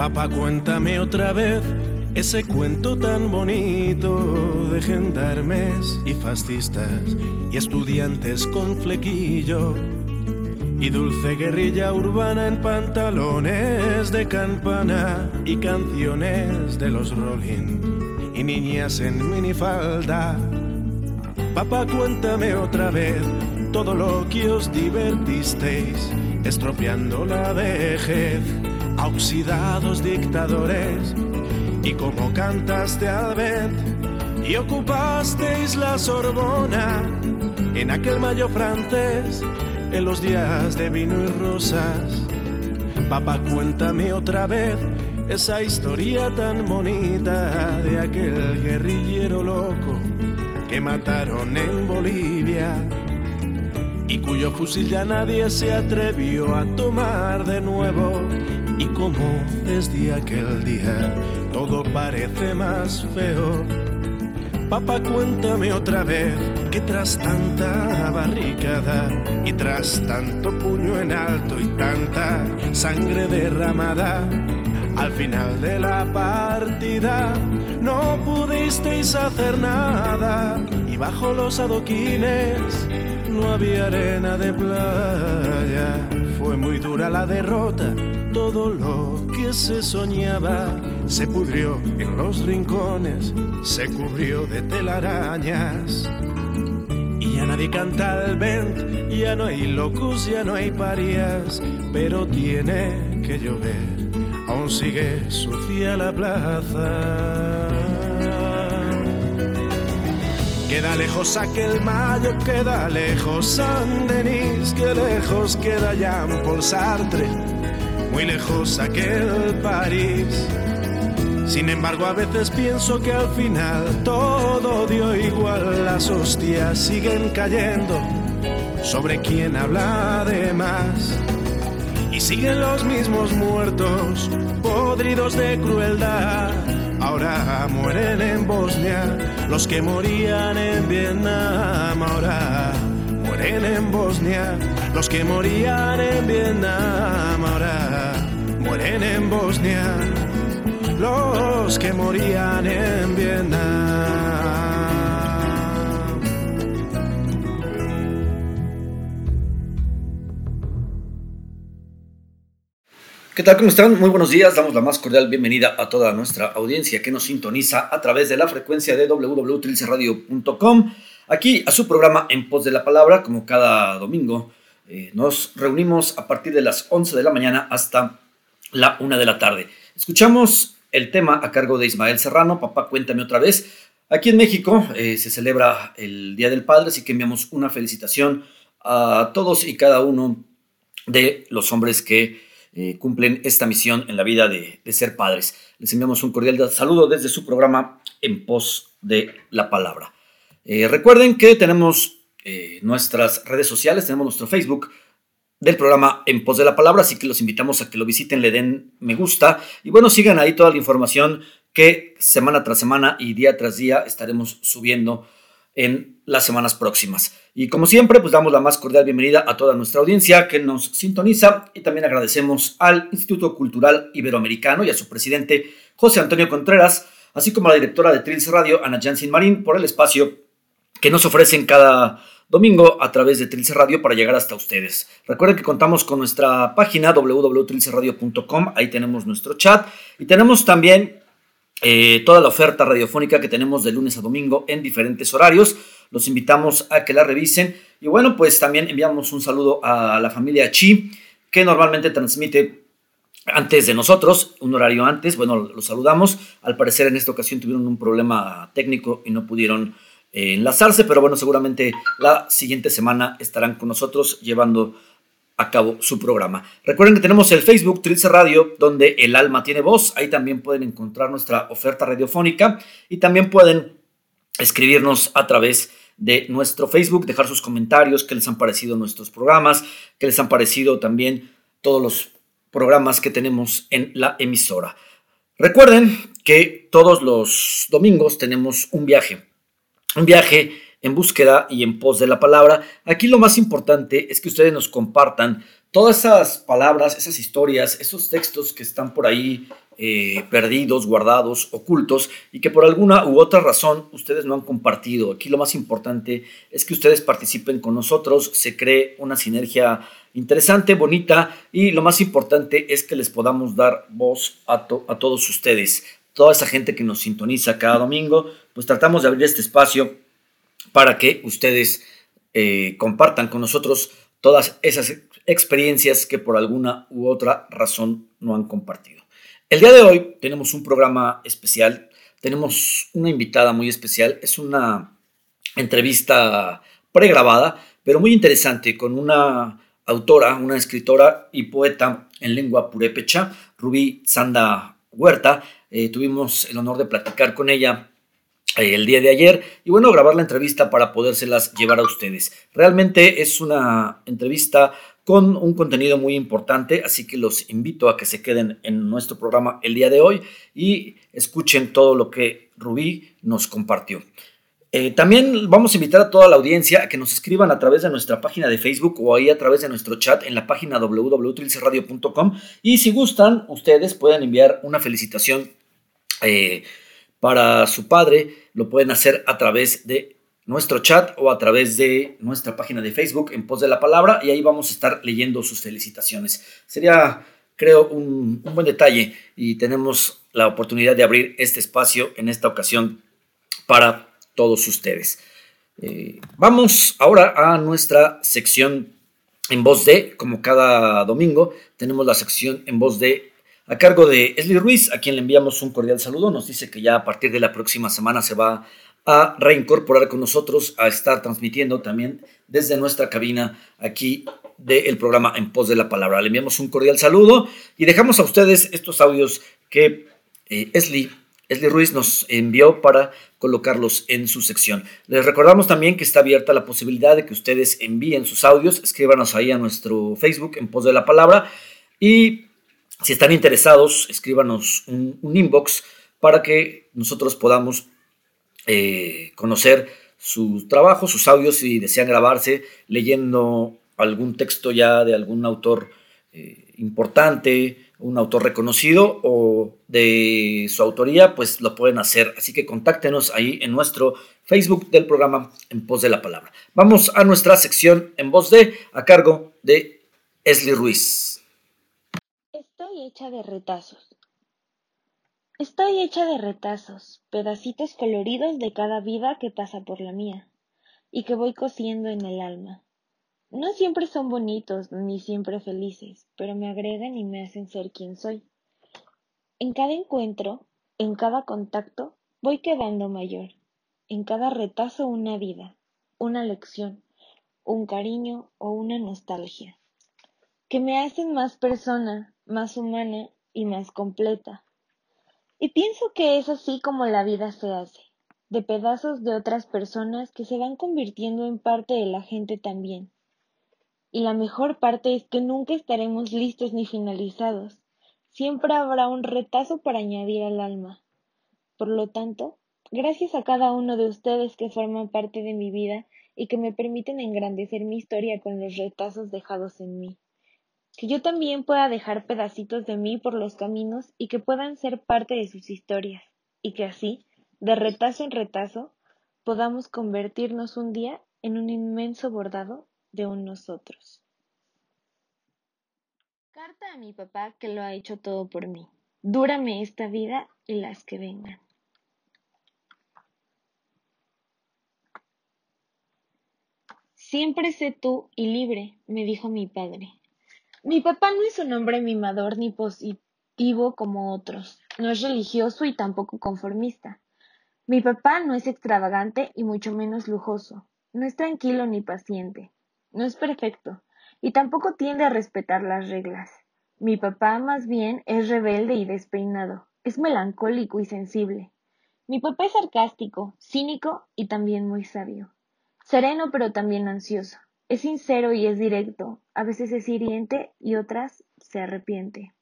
Papá, cuéntame otra vez ese cuento tan bonito de gendarmes y fascistas y estudiantes con flequillo y dulce guerrilla urbana en pantalones de campana y canciones de los Rolling y niñas en minifalda. Papá, cuéntame otra vez todo lo que os divertisteis, estropeando la vejez a dictadores y como cantaste al vent y ocupasteis la Sorbona en aquel mayo francés en los días de vino y rosas. Papá, cuéntame otra vez esa historia tan bonita de aquel guerrillero loco que mataron en Bolivia y cuyo fusil ya nadie se atrevió a tomar de nuevo. Y como desde aquel día todo parece más feo. Papá, cuéntame otra vez que tras tanta barricada y tras tanto puño en alto y tanta sangre derramada, al final de la partida no pudisteis hacer nada y bajo los adoquines no había arena de playa. Fue muy dura la derrota, todo lo que se soñaba se pudrió en los rincones, se cubrió de telarañas. Y ya nadie canta el vent, ya no hay locos, ya no hay parias, pero tiene que llover, aún sigue sucia la plaza. Queda lejos aquel mayo, queda lejos San Denis, que lejos queda Jean Paul Sartre, muy lejos aquel París. Sin embargo, a veces pienso que al final todo dio igual, las hostias siguen cayendo sobre quien habla de más. Y siguen los mismos muertos, podridos de crueldad. Ahora mueren en Bosnia los que morían en Vietnam. Ahora mueren en Bosnia los que morían en Vietnam. Ahora mueren en Bosnia los que morían en Vietnam. ¿Qué tal? ¿Cómo están? Muy buenos días. Damos la más cordial bienvenida a toda nuestra audiencia que nos sintoniza a través de la frecuencia de www.trilceradio.com. Aquí a su programa En Pos de la Palabra, como cada domingo. Eh, nos reunimos a partir de las 11 de la mañana hasta la 1 de la tarde. Escuchamos el tema a cargo de Ismael Serrano. Papá, cuéntame otra vez. Aquí en México eh, se celebra el Día del Padre, así que enviamos una felicitación a todos y cada uno de los hombres que eh, cumplen esta misión en la vida de, ser padres. Les enviamos un cordial saludo desde su programa En Pos de la Palabra. Eh, recuerden que tenemos nuestras redes sociales, tenemos nuestro Facebook, del programa En Pos de la Palabra, así que los invitamos a que lo visiten, le den me gusta y bueno, sigan ahí toda la información que semana tras semana y día tras día estaremos subiendo en las semanas próximas. Y como siempre, pues damos la más cordial bienvenida a toda nuestra audiencia que nos sintoniza y también agradecemos al Instituto Cultural Iberoamericano y a su presidente José Antonio Contreras, así como a la directora de Trills Radio, Ana Jansin Marín, por el espacio que nos ofrecen cada domingo a través de Trilce Radio para llegar hasta ustedes. Recuerden que contamos con nuestra página www.trilceradio.com, ahí tenemos nuestro chat y tenemos también eh, toda la oferta radiofónica que tenemos de lunes a domingo en diferentes horarios. Los invitamos a que la revisen y bueno, pues también enviamos un saludo a la familia Chi que normalmente transmite antes de nosotros, un horario antes. Bueno, los saludamos. Al parecer en esta ocasión tuvieron un problema técnico y no pudieron enlazarse, pero bueno, seguramente la siguiente semana estarán con nosotros llevando a cabo su programa. Recuerden que tenemos el Facebook Trilce Radio, donde el alma tiene voz. Ahí también pueden encontrar nuestra oferta radiofónica y también pueden escribirnos a través de nuestro Facebook, dejar sus comentarios, qué les han parecido nuestros programas, qué les han parecido también todos los programas que tenemos en la emisora. Recuerden que todos los domingos tenemos un viaje un viaje en búsqueda y en pos de la palabra. Aquí lo más importante es que ustedes nos compartan todas esas palabras, esas historias, esos textos que están por ahí eh, perdidos, guardados, ocultos y que por alguna u otra razón ustedes no han compartido. Aquí lo más importante es que ustedes participen con nosotros, se cree una sinergia interesante, bonita y lo más importante es que les podamos dar voz a, a todos ustedes, toda esa gente que nos sintoniza cada domingo, pues tratamos de abrir este espacio para que ustedes eh, compartan con nosotros todas esas experiencias que por alguna u otra razón no han compartido. El día de hoy tenemos un programa especial, tenemos una invitada muy especial, es una entrevista pregrabada, pero muy interesante, con una autora, una escritora y poeta en lengua purépecha, Rubí Sanda Huerta. Eh, tuvimos el honor de platicar con ella eh, el día de ayer y bueno, grabar la entrevista para podérselas llevar a ustedes. Realmente es una entrevista con un contenido muy importante, así que los invito a que se queden en nuestro programa el día de hoy y escuchen todo lo que Rubí nos compartió. Eh, también vamos a invitar a toda la audiencia a que nos escriban a través de nuestra página de Facebook o ahí a través de nuestro chat en la página www.trilcerradio.com y si gustan, ustedes pueden enviar una felicitación eh, para su padre, lo pueden hacer a través de nuestro chat o a través de nuestra página de Facebook en pos de la palabra y ahí vamos a estar leyendo sus felicitaciones. Sería, creo, un, buen detalle y tenemos la oportunidad de abrir este espacio en esta ocasión para todos ustedes. Eh, vamos ahora a nuestra sección en voz de, como cada domingo, tenemos la sección en voz de a cargo de Esli Ruiz, a quien le enviamos un cordial saludo. Nos dice que ya a partir de la próxima semana se va a reincorporar con nosotros, a estar transmitiendo también desde nuestra cabina aquí del programa En Pos de la Palabra. Le enviamos un cordial saludo y dejamos a ustedes estos audios que eh, Esli, Ruiz nos envió para colocarlos en su sección. Les recordamos también que está abierta la posibilidad de que ustedes envíen sus audios, escríbanos ahí a nuestro Facebook En Pos de la Palabra y si están interesados, escríbanos un, inbox para que nosotros podamos eh, conocer su trabajo, sus audios, si desean grabarse leyendo algún texto ya de algún autor eh, importante, un autor reconocido o de su autoría, pues lo pueden hacer. Así que contáctenos ahí en nuestro Facebook del programa En Voz de la Palabra. Vamos a nuestra sección En Voz de, a cargo de Esli Ruiz hecha de retazos. Estoy hecha de retazos, pedacitos coloridos de cada vida que pasa por la mía, y que voy cosiendo en el alma. No siempre son bonitos, ni siempre felices, pero me agregan y me hacen ser quien soy. En cada encuentro, en cada contacto, voy quedando mayor. En cada retazo una vida, una lección, un cariño o una nostalgia, que me hacen más persona, más humana y más completa. Y pienso que es así como la vida se hace, de pedazos de otras personas que se van convirtiendo en parte de la gente también. Y la mejor parte es que nunca estaremos listos ni finalizados. Siempre habrá un retazo para añadir al alma. Por lo tanto, gracias a cada uno de ustedes que forman parte de mi vida y que me permiten engrandecer mi historia con los retazos dejados en mí que yo también pueda dejar pedacitos de mí por los caminos y que puedan ser parte de sus historias, y que así, de retazo en retazo, podamos convertirnos un día en un inmenso bordado de un nosotros. Carta a mi papá que lo ha hecho todo por mí. Dúrame esta vida y las que vengan. Siempre sé tú y libre, me dijo mi padre. Mi papá no es un hombre mimador ni positivo como otros, no es religioso y tampoco conformista. Mi papá no es extravagante y mucho menos lujoso, no es tranquilo ni paciente, no es perfecto y tampoco tiende a respetar las reglas. Mi papá más bien es rebelde y despeinado, es melancólico y sensible. Mi papá es sarcástico, cínico y también muy sabio. Sereno pero también ansioso. Es sincero y es directo, a veces es hiriente y otras se arrepiente.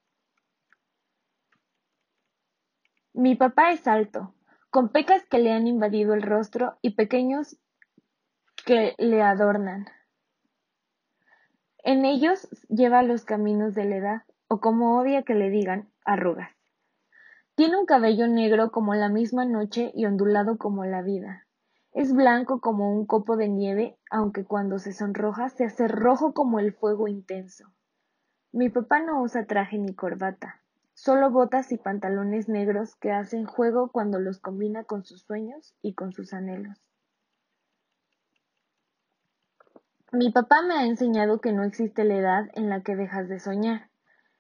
Mi papá es alto, con pecas que le han invadido el rostro y pequeños que le adornan. En ellos lleva los caminos de la edad, o como odia que le digan, arrugas. Tiene un cabello negro como la misma noche y ondulado como la vida. Es blanco como un copo de nieve, aunque cuando se sonroja se hace rojo como el fuego intenso. Mi papá no usa traje ni corbata, solo botas y pantalones negros que hacen juego cuando los combina con sus sueños y con sus anhelos. Mi papá me ha enseñado que no existe la edad en la que dejas de soñar.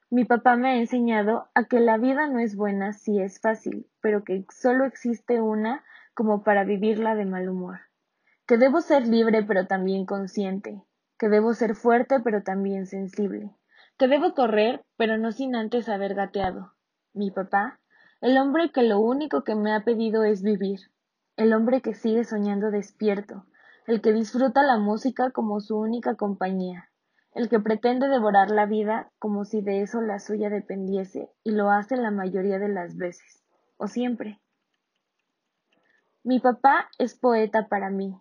Mi papá me ha enseñado a que la vida no es buena si es fácil, pero que solo existe una como para vivirla de mal humor. Que debo ser libre pero también consciente, que debo ser fuerte pero también sensible, que debo correr pero no sin antes haber gateado. Mi papá, el hombre que lo único que me ha pedido es vivir, el hombre que sigue soñando despierto, el que disfruta la música como su única compañía, el que pretende devorar la vida como si de eso la suya dependiese y lo hace la mayoría de las veces, o siempre. Mi papá es poeta para mí,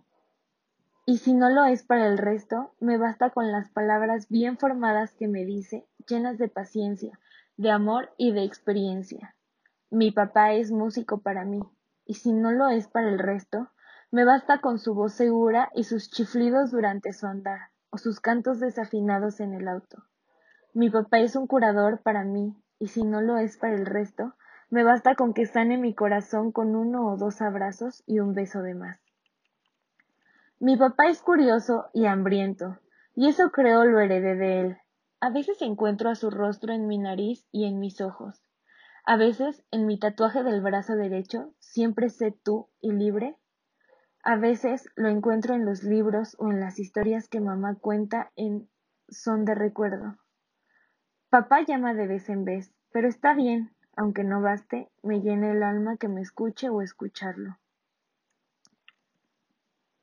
y si no lo es para el resto, me basta con las palabras bien formadas que me dice, llenas de paciencia, de amor y de experiencia. Mi papá es músico para mí, y si no lo es para el resto, me basta con su voz segura y sus chiflidos durante su andar, o sus cantos desafinados en el auto. Mi papá es un curador para mí, y si no lo es para el resto, me basta con que sane mi corazón con uno o dos abrazos y un beso de más. Mi papá es curioso y hambriento, y eso creo lo heredé de él. A veces encuentro a su rostro en mi nariz y en mis ojos. A veces, en mi tatuaje del brazo derecho, siempre sé tú y libre, a veces lo encuentro en los libros o en las historias que mamá cuenta en son de recuerdo. Papá llama de vez en vez, pero está bien, aunque no baste, me llena el alma que me escuche o escucharlo.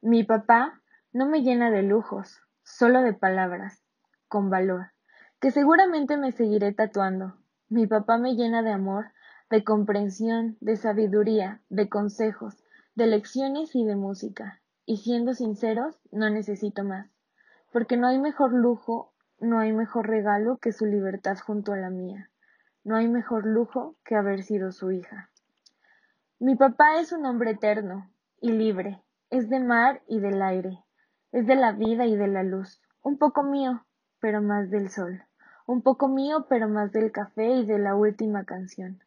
Mi papá no me llena de lujos, solo de palabras, con valor, que seguramente me seguiré tatuando. Mi papá me llena de amor, de comprensión, de sabiduría, de consejos, de lecciones y de música. Y siendo sinceros, no necesito más, porque no hay mejor lujo, no hay mejor regalo que su libertad junto a la mía. No hay mejor lujo que haber sido su hija. Mi papá es un hombre eterno y libre, es de mar y del aire, es de la vida y de la luz, un poco mío, pero más del sol, un poco mío, pero más del café y de la última canción.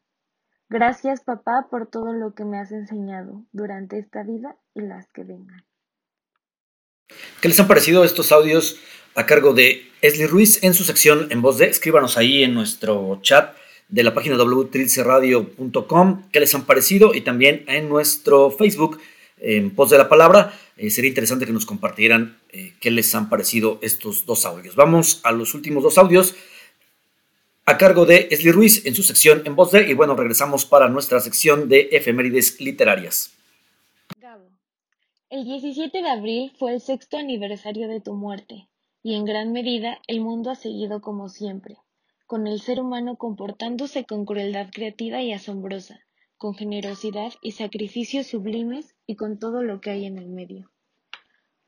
Gracias, papá, por todo lo que me has enseñado durante esta vida y las que vengan. ¿Qué les han parecido estos audios a cargo de Esli Ruiz en su sección en voz de? Escríbanos ahí en nuestro chat de la página www.trilceradio.com qué les han parecido y también en nuestro Facebook en pos de la palabra. Eh, sería interesante que nos compartieran eh, qué les han parecido estos dos audios. Vamos a los últimos dos audios a cargo de Esli Ruiz en su sección en voz de, y bueno, regresamos para nuestra sección de efemérides literarias. Gabo, el 17 de abril fue el sexto aniversario de tu muerte, y en gran medida el mundo ha seguido como siempre, con el ser humano comportándose con crueldad creativa y asombrosa, con generosidad y sacrificios sublimes y con todo lo que hay en el medio.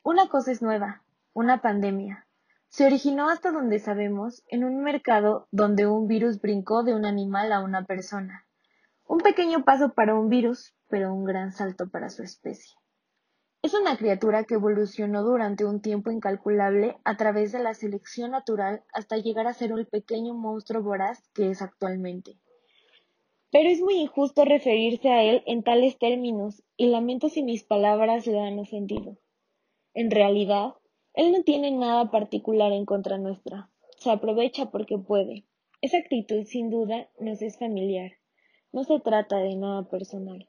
Una cosa es nueva, una pandemia, se originó hasta donde sabemos en un mercado donde un virus brincó de un animal a una persona. Un pequeño paso para un virus, pero un gran salto para su especie. Es una criatura que evolucionó durante un tiempo incalculable a través de la selección natural hasta llegar a ser el pequeño monstruo voraz que es actualmente. Pero es muy injusto referirse a él en tales términos, y lamento si mis palabras le han ofendido. En realidad, él no tiene nada particular en contra nuestra. Se aprovecha porque puede. Esa actitud, sin duda, nos es familiar. No se trata de nada personal.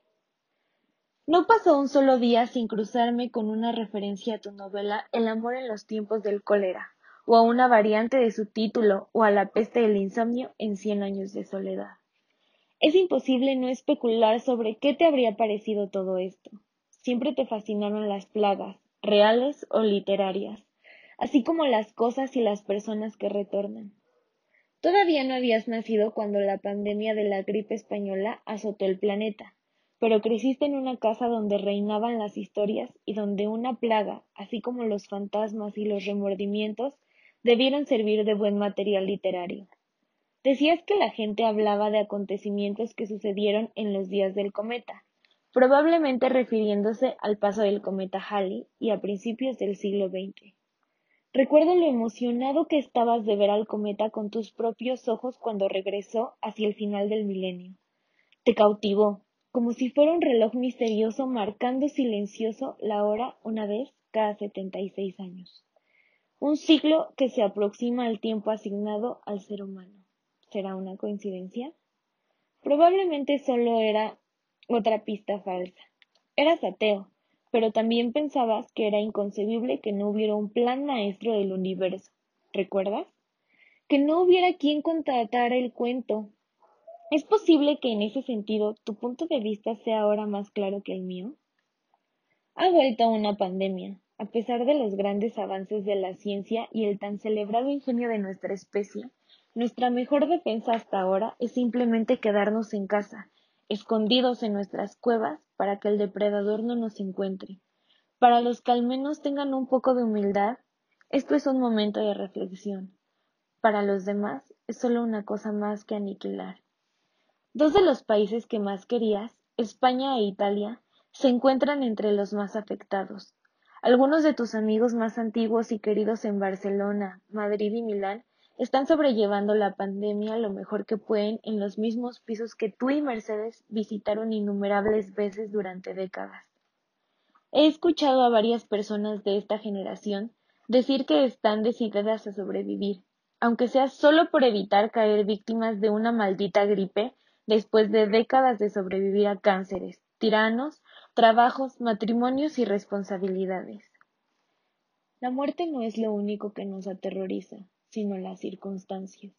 No pasó un solo día sin cruzarme con una referencia a tu novela El amor en los tiempos del cólera, o a una variante de su título, o a la peste del insomnio en Cien años de soledad. Es imposible no especular sobre qué te habría parecido todo esto. Siempre te fascinaron las plagas, reales o literarias, así como las cosas y las personas que retornan. Todavía no habías nacido cuando la pandemia de la gripe española azotó el planeta, pero creciste en una casa donde reinaban las historias y donde una plaga, así como los fantasmas y los remordimientos, debieron servir de buen material literario. Decías que la gente hablaba de acontecimientos que sucedieron en los días del cometa, probablemente refiriéndose al paso del cometa Halley y a principios del siglo XX. Recuerdo lo emocionado que estabas de ver al cometa con tus propios ojos cuando regresó hacia el final del milenio. Te cautivó, como si fuera un reloj misterioso marcando silencioso la hora una vez cada setenta y seis años. Un siglo que se aproxima al tiempo asignado al ser humano. ¿Será una coincidencia? Probablemente solo era otra pista falsa. Eras ateo, pero también pensabas que era inconcebible que no hubiera un plan maestro del universo. ¿Recuerdas? Que no hubiera quien contratara el cuento. ¿Es posible que en ese sentido tu punto de vista sea ahora más claro que el mío? Ha vuelto una pandemia, a pesar de los grandes avances de la ciencia y el tan celebrado ingenio de nuestra especie. Nuestra mejor defensa hasta ahora es simplemente quedarnos en casa escondidos en nuestras cuevas para que el depredador no nos encuentre. Para los que al menos tengan un poco de humildad, esto es un momento de reflexión. Para los demás es solo una cosa más que aniquilar. Dos de los países que más querías, España e Italia, se encuentran entre los más afectados. Algunos de tus amigos más antiguos y queridos en Barcelona, Madrid y Milán están sobrellevando la pandemia lo mejor que pueden en los mismos pisos que tú y Mercedes visitaron innumerables veces durante décadas. He escuchado a varias personas de esta generación decir que están decididas a sobrevivir, aunque sea solo por evitar caer víctimas de una maldita gripe después de décadas de sobrevivir a cánceres, tiranos, trabajos, matrimonios y responsabilidades. La muerte no es lo único que nos aterroriza sino las circunstancias.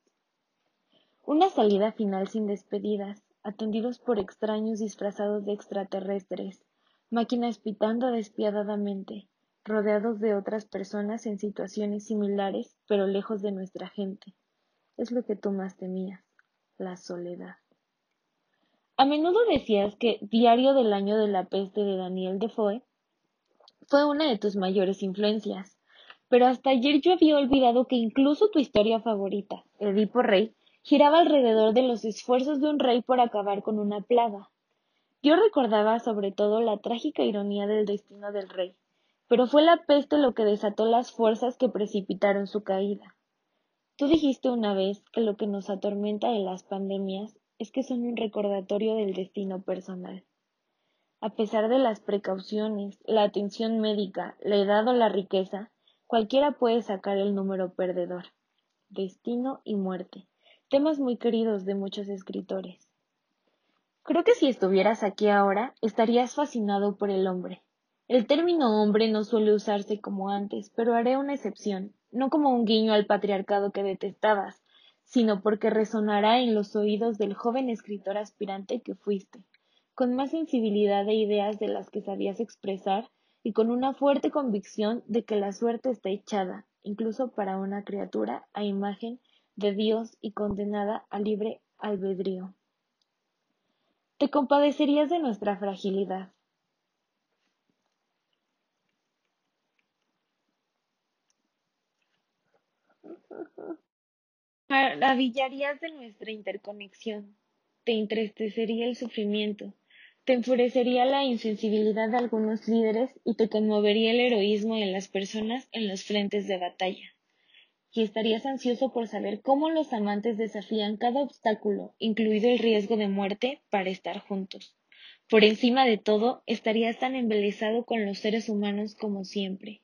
Una salida final sin despedidas, atendidos por extraños disfrazados de extraterrestres, máquinas pitando despiadadamente, rodeados de otras personas en situaciones similares, pero lejos de nuestra gente. Es lo que tú más temías, la soledad. A menudo decías que Diario del año de la peste de Daniel Defoe fue una de tus mayores influencias, pero hasta ayer yo había olvidado que incluso tu historia favorita, Edipo Rey, giraba alrededor de los esfuerzos de un rey por acabar con una plaga. Yo recordaba sobre todo la trágica ironía del destino del rey, pero fue la peste lo que desató las fuerzas que precipitaron su caída. Tú dijiste una vez que lo que nos atormenta en las pandemias es que son un recordatorio del destino personal. A pesar de las precauciones, la atención médica, la edad o la riqueza, Cualquiera puede sacar el número perdedor. Destino y muerte. Temas muy queridos de muchos escritores. Creo que si estuvieras aquí ahora, estarías fascinado por el hombre. El término hombre no suele usarse como antes, pero haré una excepción, no como un guiño al patriarcado que detestabas, sino porque resonará en los oídos del joven escritor aspirante que fuiste, con más sensibilidad de ideas de las que sabías expresar y con una fuerte convicción de que la suerte está echada, incluso para una criatura a imagen de Dios y condenada a libre albedrío. Te compadecerías de nuestra fragilidad. Maravillarías de nuestra interconexión. Te entristecería el sufrimiento te enfurecería la insensibilidad de algunos líderes y te conmovería el heroísmo de las personas en los frentes de batalla. Y estarías ansioso por saber cómo los amantes desafían cada obstáculo, incluido el riesgo de muerte, para estar juntos. Por encima de todo, estarías tan embelesado con los seres humanos como siempre.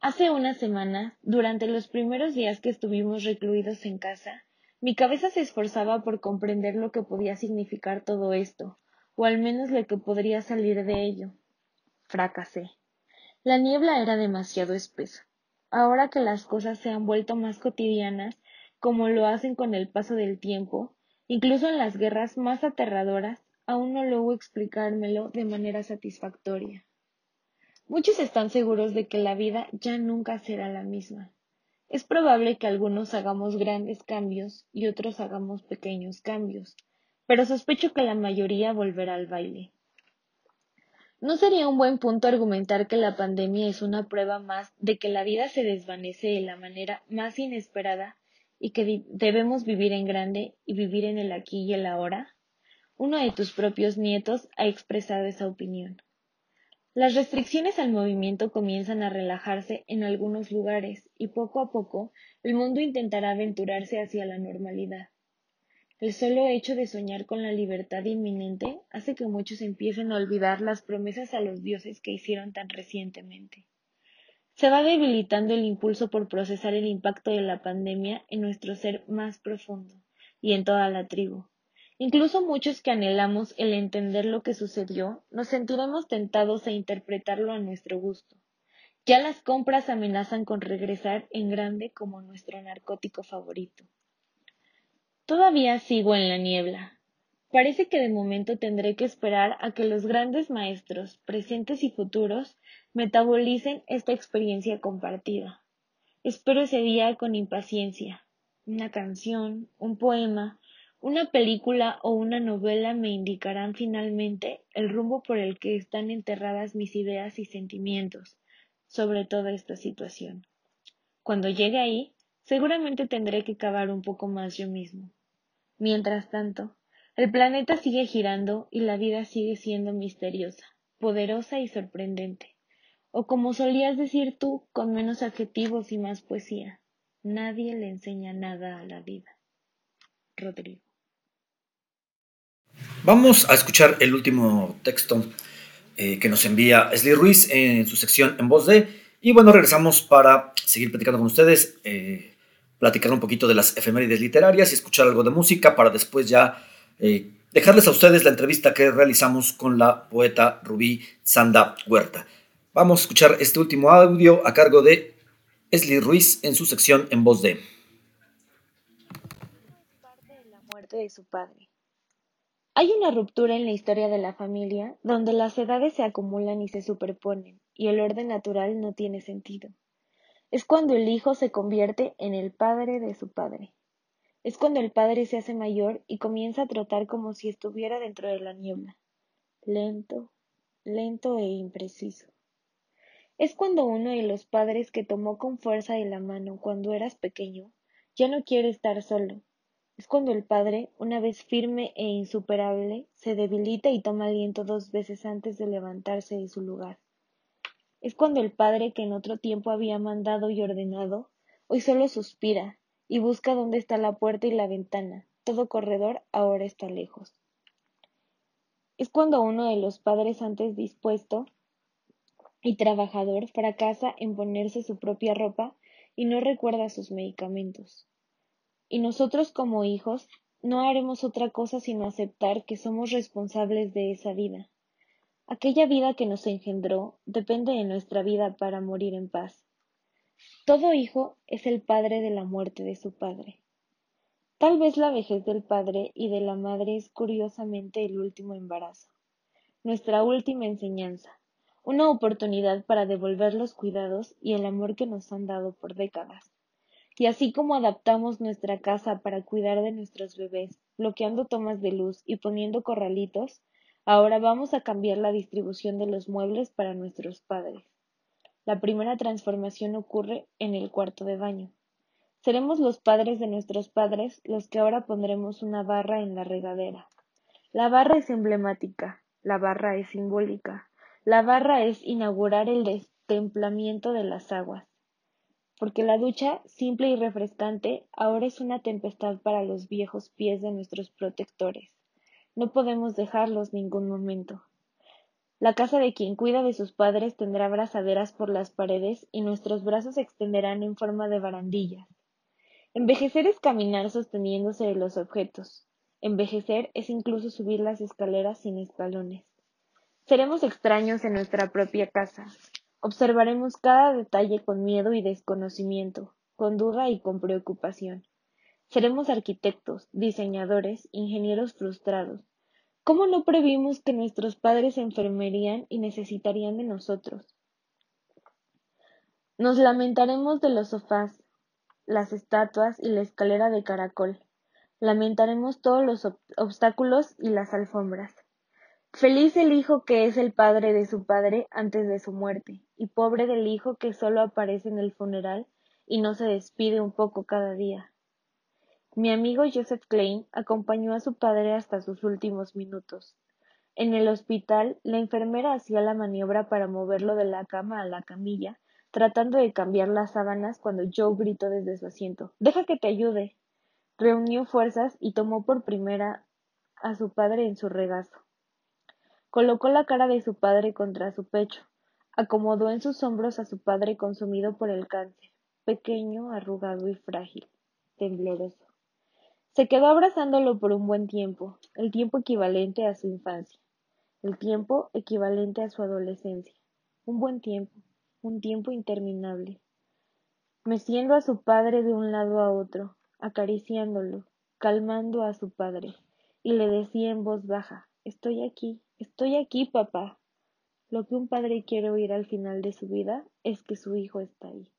Hace una semana, durante los primeros días que estuvimos recluidos en casa, mi cabeza se esforzaba por comprender lo que podía significar todo esto, o al menos lo que podría salir de ello. Fracasé. La niebla era demasiado espesa. Ahora que las cosas se han vuelto más cotidianas, como lo hacen con el paso del tiempo, incluso en las guerras más aterradoras, aún no logro explicármelo de manera satisfactoria. Muchos están seguros de que la vida ya nunca será la misma. Es probable que algunos hagamos grandes cambios y otros hagamos pequeños cambios, pero sospecho que la mayoría volverá al baile. ¿No sería un buen punto argumentar que la pandemia es una prueba más de que la vida se desvanece de la manera más inesperada y que debemos vivir en grande y vivir en el aquí y el ahora? Uno de tus propios nietos ha expresado esa opinión. Las restricciones al movimiento comienzan a relajarse en algunos lugares y poco a poco el mundo intentará aventurarse hacia la normalidad. El solo hecho de soñar con la libertad inminente hace que muchos empiecen a olvidar las promesas a los dioses que hicieron tan recientemente. Se va debilitando el impulso por procesar el impacto de la pandemia en nuestro ser más profundo y en toda la tribu. Incluso muchos que anhelamos el entender lo que sucedió, nos sentiremos tentados a interpretarlo a nuestro gusto. Ya las compras amenazan con regresar en grande como nuestro narcótico favorito. Todavía sigo en la niebla. Parece que de momento tendré que esperar a que los grandes maestros, presentes y futuros, metabolicen esta experiencia compartida. Espero ese día con impaciencia. Una canción, un poema, una película o una novela me indicarán finalmente el rumbo por el que están enterradas mis ideas y sentimientos sobre toda esta situación. Cuando llegue ahí, seguramente tendré que cavar un poco más yo mismo. Mientras tanto, el planeta sigue girando y la vida sigue siendo misteriosa, poderosa y sorprendente. O como solías decir tú, con menos adjetivos y más poesía, nadie le enseña nada a la vida. Rodrigo. Vamos a escuchar el último texto eh, que nos envía Esli Ruiz en su sección En Voz de. Y bueno, regresamos para seguir platicando con ustedes, eh, platicar un poquito de las efemérides literarias y escuchar algo de música para después ya eh, dejarles a ustedes la entrevista que realizamos con la poeta Rubí Sanda Huerta. Vamos a escuchar este último audio a cargo de Esli Ruiz en su sección En Voz de. Parte de la muerte de su padre. Hay una ruptura en la historia de la familia donde las edades se acumulan y se superponen, y el orden natural no tiene sentido. Es cuando el hijo se convierte en el padre de su padre. Es cuando el padre se hace mayor y comienza a trotar como si estuviera dentro de la niebla. Lento, lento e impreciso. Es cuando uno de los padres que tomó con fuerza de la mano cuando eras pequeño ya no quiere estar solo, es cuando el padre, una vez firme e insuperable, se debilita y toma aliento dos veces antes de levantarse de su lugar. Es cuando el padre que en otro tiempo había mandado y ordenado, hoy solo suspira y busca dónde está la puerta y la ventana. Todo corredor ahora está lejos. Es cuando uno de los padres antes dispuesto y trabajador fracasa en ponerse su propia ropa y no recuerda sus medicamentos. Y nosotros como hijos no haremos otra cosa sino aceptar que somos responsables de esa vida. Aquella vida que nos engendró depende de nuestra vida para morir en paz. Todo hijo es el padre de la muerte de su padre. Tal vez la vejez del padre y de la madre es curiosamente el último embarazo, nuestra última enseñanza, una oportunidad para devolver los cuidados y el amor que nos han dado por décadas. Y así como adaptamos nuestra casa para cuidar de nuestros bebés, bloqueando tomas de luz y poniendo corralitos, ahora vamos a cambiar la distribución de los muebles para nuestros padres. La primera transformación ocurre en el cuarto de baño. Seremos los padres de nuestros padres los que ahora pondremos una barra en la regadera. La barra es emblemática, la barra es simbólica, la barra es inaugurar el destemplamiento de las aguas porque la ducha, simple y refrescante, ahora es una tempestad para los viejos pies de nuestros protectores. No podemos dejarlos ningún momento. La casa de quien cuida de sus padres tendrá brazaderas por las paredes y nuestros brazos se extenderán en forma de barandillas. Envejecer es caminar sosteniéndose de los objetos. Envejecer es incluso subir las escaleras sin escalones. Seremos extraños en nuestra propia casa, Observaremos cada detalle con miedo y desconocimiento, con duda y con preocupación. Seremos arquitectos, diseñadores, ingenieros frustrados. ¿Cómo no previmos que nuestros padres se enfermerían y necesitarían de nosotros? Nos lamentaremos de los sofás, las estatuas y la escalera de caracol. Lamentaremos todos los obstáculos y las alfombras. Feliz el hijo que es el padre de su padre antes de su muerte, y pobre del hijo que solo aparece en el funeral y no se despide un poco cada día. Mi amigo Joseph Klein acompañó a su padre hasta sus últimos minutos. En el hospital, la enfermera hacía la maniobra para moverlo de la cama a la camilla, tratando de cambiar las sábanas cuando Joe gritó desde su asiento Deja que te ayude. Reunió fuerzas y tomó por primera a su padre en su regazo. Colocó la cara de su padre contra su pecho, acomodó en sus hombros a su padre consumido por el cáncer, pequeño, arrugado y frágil, tembloroso. Se quedó abrazándolo por un buen tiempo, el tiempo equivalente a su infancia, el tiempo equivalente a su adolescencia, un buen tiempo, un tiempo interminable. Meciendo a su padre de un lado a otro, acariciándolo, calmando a su padre, y le decía en voz baja, Estoy aquí, estoy aquí, papá. Lo que un padre quiere oír al final de su vida es que su hijo está ahí.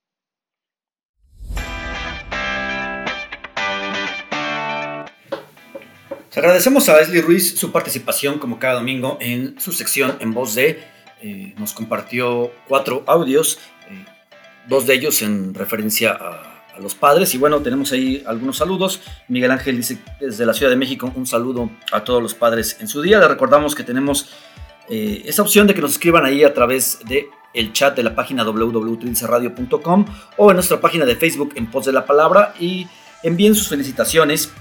Agradecemos a Leslie Ruiz su participación como cada domingo en su sección en voz de. Eh, nos compartió cuatro audios, eh, dos de ellos en referencia a, los padres. Y bueno, tenemos ahí algunos saludos. Miguel Ángel dice desde la Ciudad de México un saludo a todos los padres en su día. Le recordamos que tenemos eh, esa opción de que nos escriban ahí a través de el chat de la página www.trincerradio.com o en nuestra página de Facebook en Pos de la Palabra y envíen sus felicitaciones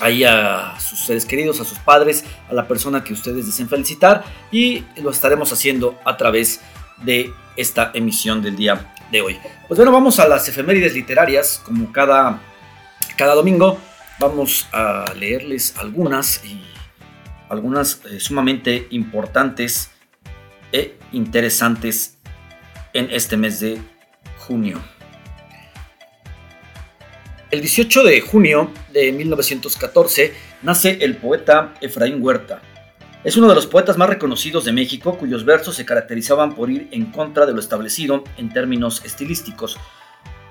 ahí a sus seres queridos, a sus padres, a la persona que ustedes deseen felicitar y lo estaremos haciendo a través de esta emisión del día de hoy. Pues bueno, vamos a las efemérides literarias, como cada, cada domingo vamos a leerles algunas y algunas eh, sumamente importantes e interesantes en este mes de junio. El 18 de junio de 1914 nace el poeta Efraín Huerta. Es uno de los poetas más reconocidos de México cuyos versos se caracterizaban por ir en contra de lo establecido en términos estilísticos.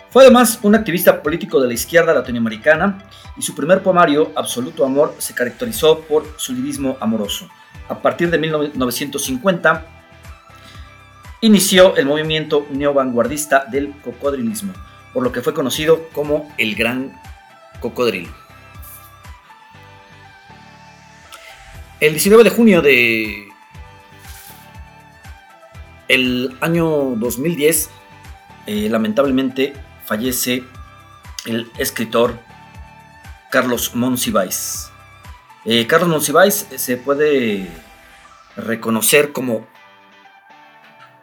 Fue además un activista político de la izquierda latinoamericana y su primer poemario, Absoluto Amor, se caracterizó por su lirismo amoroso. A partir de 1950, inició el movimiento neovanguardista del cocodrilismo por lo que fue conocido como el Gran Cocodrilo. El 19 de junio de el año 2010, eh, lamentablemente fallece el escritor Carlos Monsiváis. Eh, Carlos Monsiváis se puede reconocer como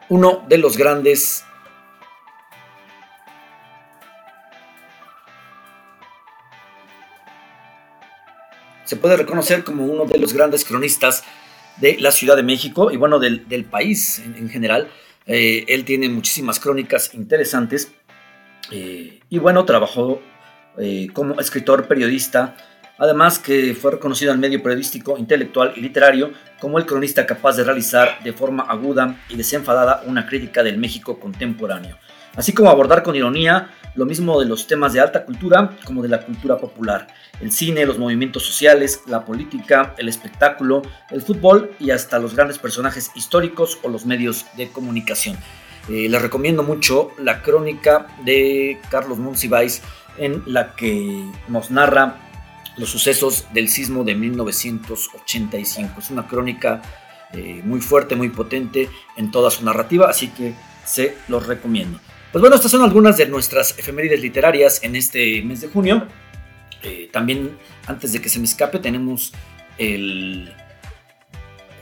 uno de los grandes se puede reconocer como uno de los grandes cronistas de la Ciudad de México y bueno, del, país en, general. Eh, él tiene muchísimas crónicas interesantes eh, y bueno, trabajó eh, como escritor, periodista, además que fue reconocido en el medio periodístico, intelectual y literario como el cronista capaz de realizar de forma aguda y desenfadada una crítica del México contemporáneo, así como abordar con ironía lo mismo de los temas de alta cultura como de la cultura popular, el cine, los movimientos sociales, la política, el espectáculo, el fútbol y hasta los grandes personajes históricos o los medios de comunicación. Eh, les recomiendo mucho la crónica de Carlos Monsiváis en la que nos narra los sucesos del sismo de 1985. Es una crónica eh, muy fuerte, muy potente en toda su narrativa, así que se los recomiendo. Pues bueno, estas son algunas de nuestras efemérides literarias en este mes de junio. Eh, también, antes de que se me escape, tenemos el,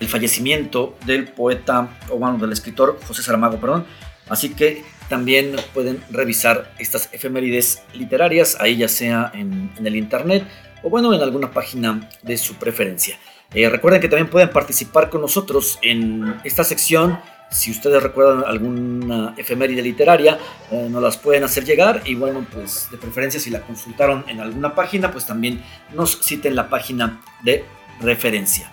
fallecimiento del poeta, o bueno, del escritor José Saramago, perdón. Así que también pueden revisar estas efemérides literarias, ahí ya sea en, el internet o bueno, en alguna página de su preferencia. Eh, recuerden que también pueden participar con nosotros en esta sección si ustedes recuerdan alguna efeméride literaria, eh, nos las pueden hacer llegar y bueno, pues de preferencia si la consultaron en alguna página, pues también nos citen la página de referencia.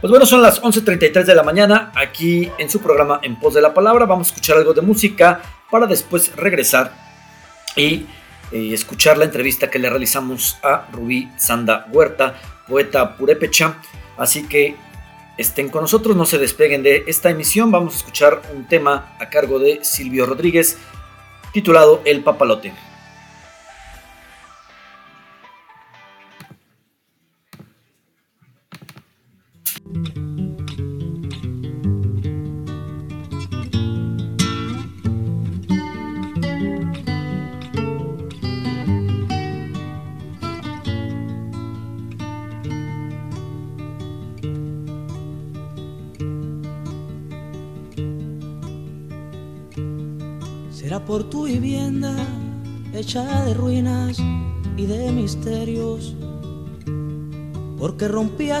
Pues bueno, son las 11.33 de la mañana aquí en su programa En Pos de la Palabra. Vamos a escuchar algo de música para después regresar y eh, escuchar la entrevista que le realizamos a Rubí Sanda Huerta, poeta purépecha. Así que estén con nosotros, no se despeguen de esta emisión. Vamos a escuchar un tema a cargo de Silvio Rodríguez titulado El Papalote.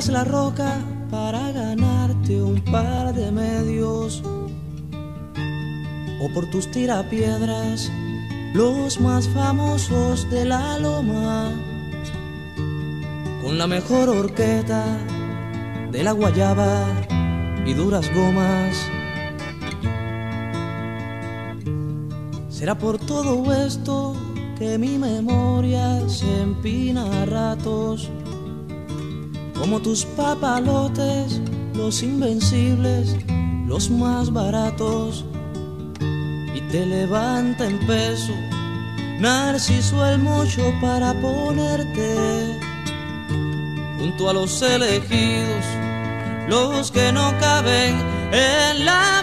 La roca para ganarte un par de medios, o por tus tirapiedras, los más famosos de la loma, con la mejor horqueta de la guayaba y duras gomas. Será por todo esto que mi memoria se empina a ratos, como tus papalotes, los invencibles, los más baratos, y te levanta en peso, Narciso el mucho para ponerte junto a los elegidos, los que no caben en la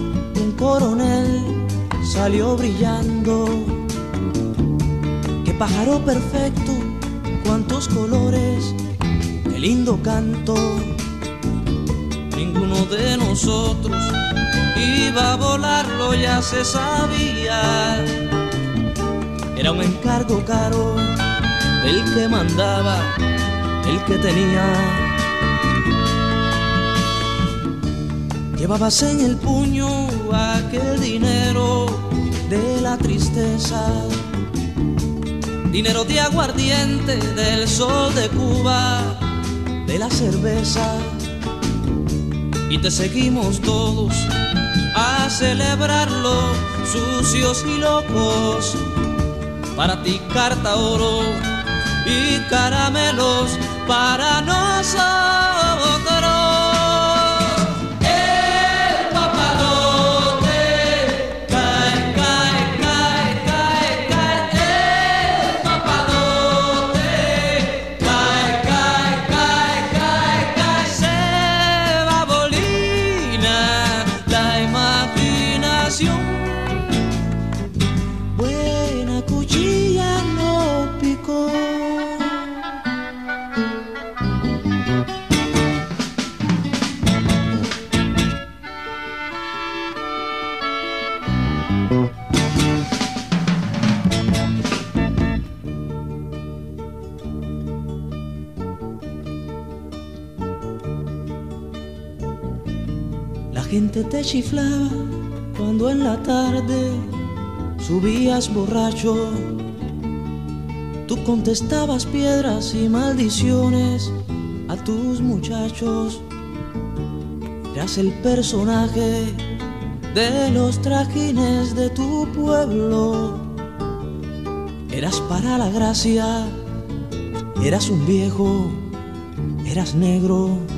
coronel salió brillando. Qué pájaro perfecto, cuántos colores, qué lindo canto. Ninguno de nosotros iba a volarlo, ya se sabía. Era un encargo caro, el que mandaba, el que tenía Llevabas en el puño aquel dinero de la tristeza, dinero de aguardiente del sol de Cuba, de la cerveza. Y te seguimos todos a celebrarlo, sucios y locos. Para ti carta oro y caramelos para nosotros. Te chiflaba cuando en la tarde subías borracho. Tú contestabas piedras y maldiciones a tus muchachos. Eras el personaje de los trajines de tu pueblo. Eras para la gracia, eras un viejo, eras negro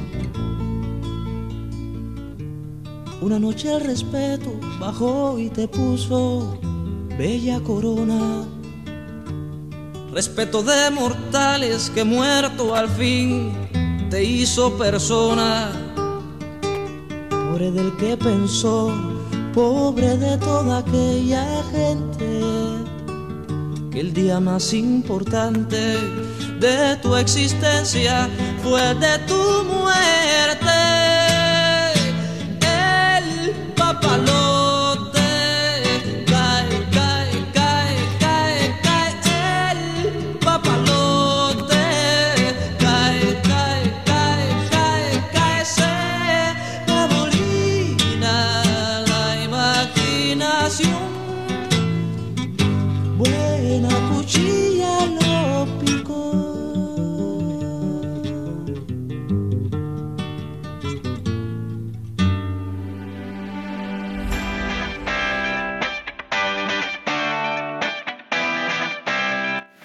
Una noche el respeto bajó y te puso bella corona. Respeto de mortales que muerto al fin te hizo persona. Pobre del que pensó, pobre de toda aquella gente, que el día más importante de tu existencia fue de tu muerte. Papalote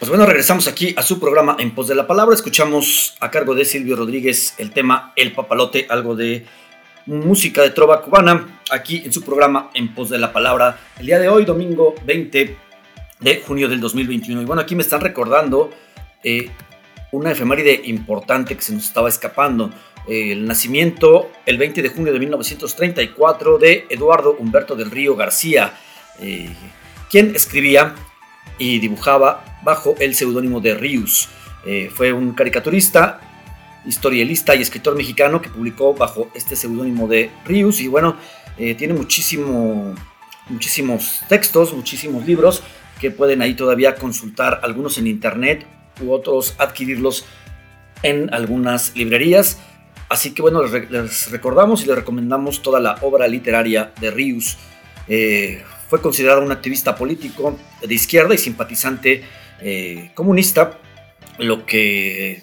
Pues bueno, regresamos aquí a su programa En Pos de la Palabra. Escuchamos a cargo de Silvio Rodríguez el tema El Papalote, algo de música de trova cubana, aquí en su programa En Pos de la Palabra. El día de hoy, domingo 20 de junio del 2021. Y bueno, aquí me están recordando eh, una efeméride importante que se nos estaba escapando. Eh, el nacimiento el 20 de junio de 1934 de Eduardo Humberto del Río García, eh, quien escribía y dibujaba bajo el seudónimo de Rius. Eh, fue un caricaturista, historialista y escritor mexicano que publicó bajo este seudónimo de Rius y bueno, eh, tiene muchísimo, muchísimos textos, muchísimos libros que pueden ahí todavía consultar, algunos en internet u otros adquirirlos en algunas librerías. Así que bueno, les recordamos y les recomendamos toda la obra literaria de Rius. Eh, fue considerado un activista político de izquierda y simpatizante eh, comunista, lo que